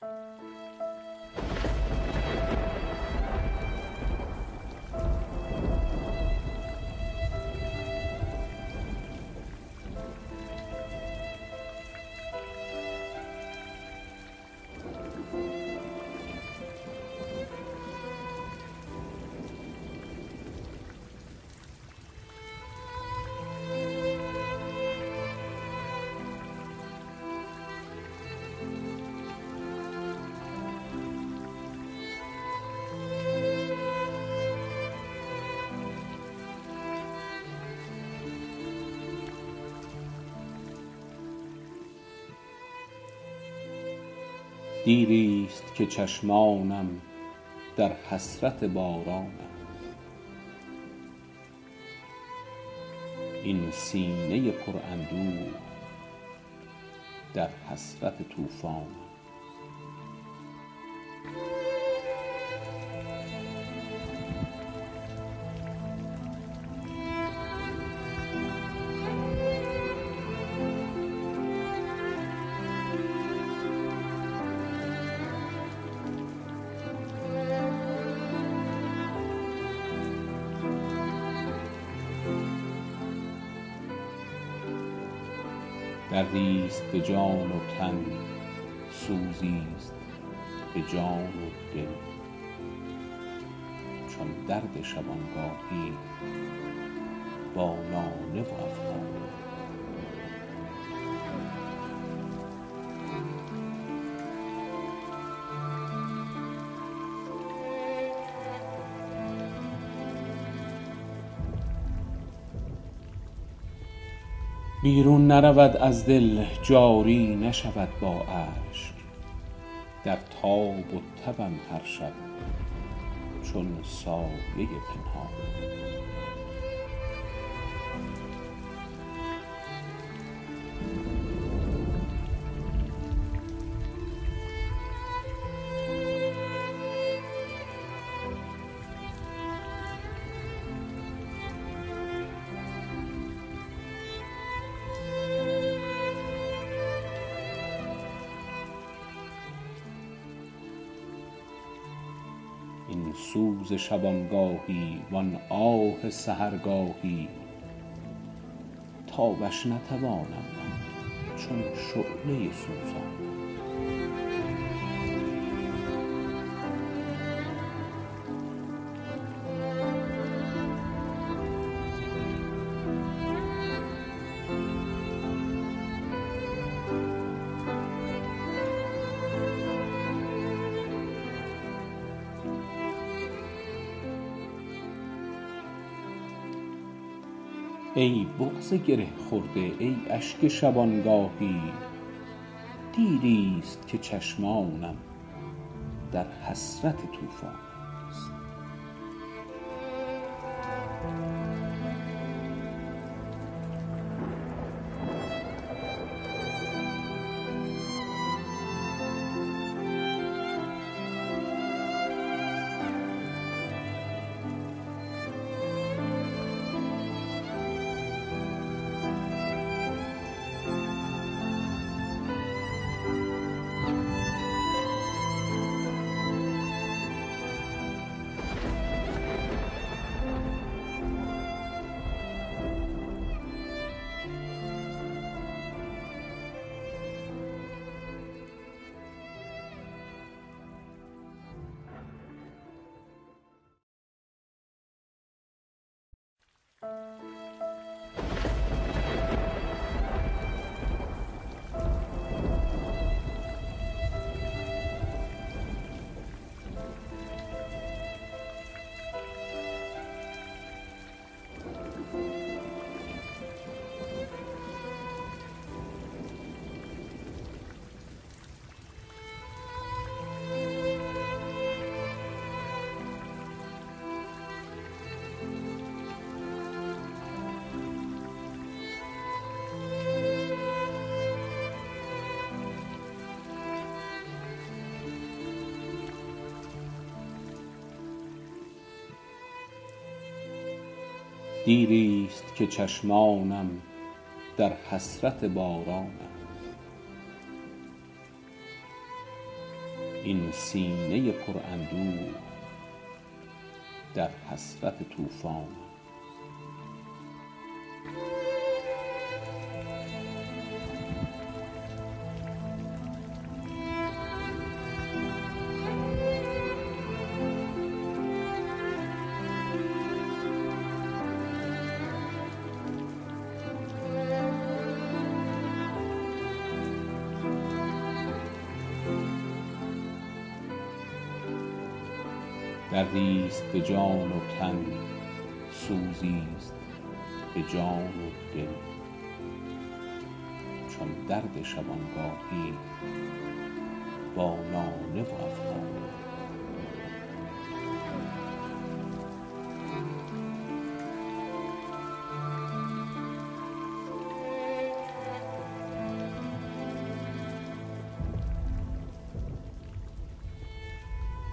Bye. دیری ست که چشمانم در حسرت بارانت این سینه پر اندوه در حسرت طوفانت دردی ست به جان و تن سوزی ست به جان و دل. چون درد شبانگاهی با ناله و افغانت بیرون نرود از دل جاری نشود با اشک. در تاب و تبم هر شب چون سایه پنهانت این سوز شبانگاهی وان آه سحرگاهی. تابش نتوانم من چون شعله سوزانت ای بغض گره خورده ای اشک شبانگاهی. دیری ست که چشمانم در حسرت Música دیری ست که چشمانم در حسرت بارانت این سینه پر اندوه در حسرت طوفانم. دردی است به جان و تن سوزی است به جان و دل. چون درد شبانگاهی با ناله و افغانم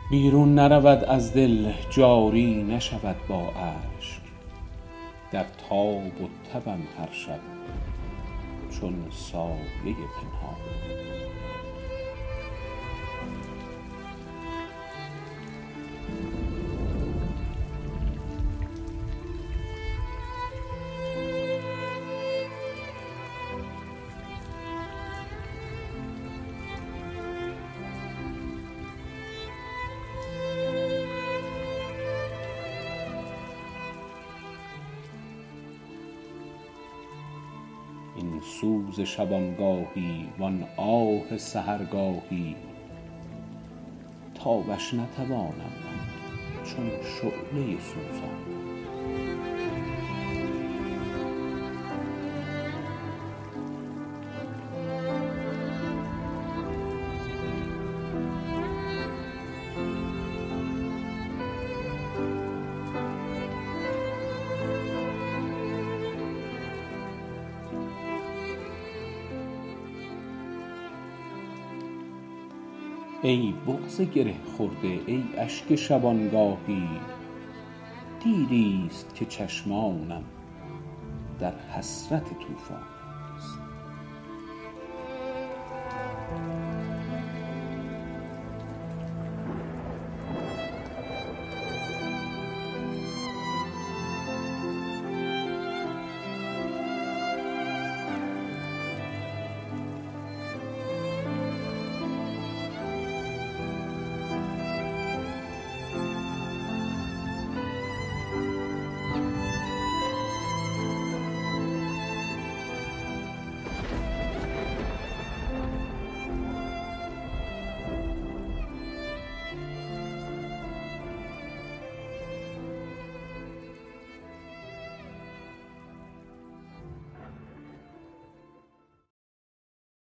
بیرون نرود از دل جاری نشود با اشک. در تاب و تبم هر شب چون سایه پنهانم سوز شبانگاهی وآن آه سحرگاهی. تابش نتوانم من چون شعله سوزانم ای بغض گره خورده ای اشک شبانگاهی. دیری است که چشمانم در حسرت طوفانم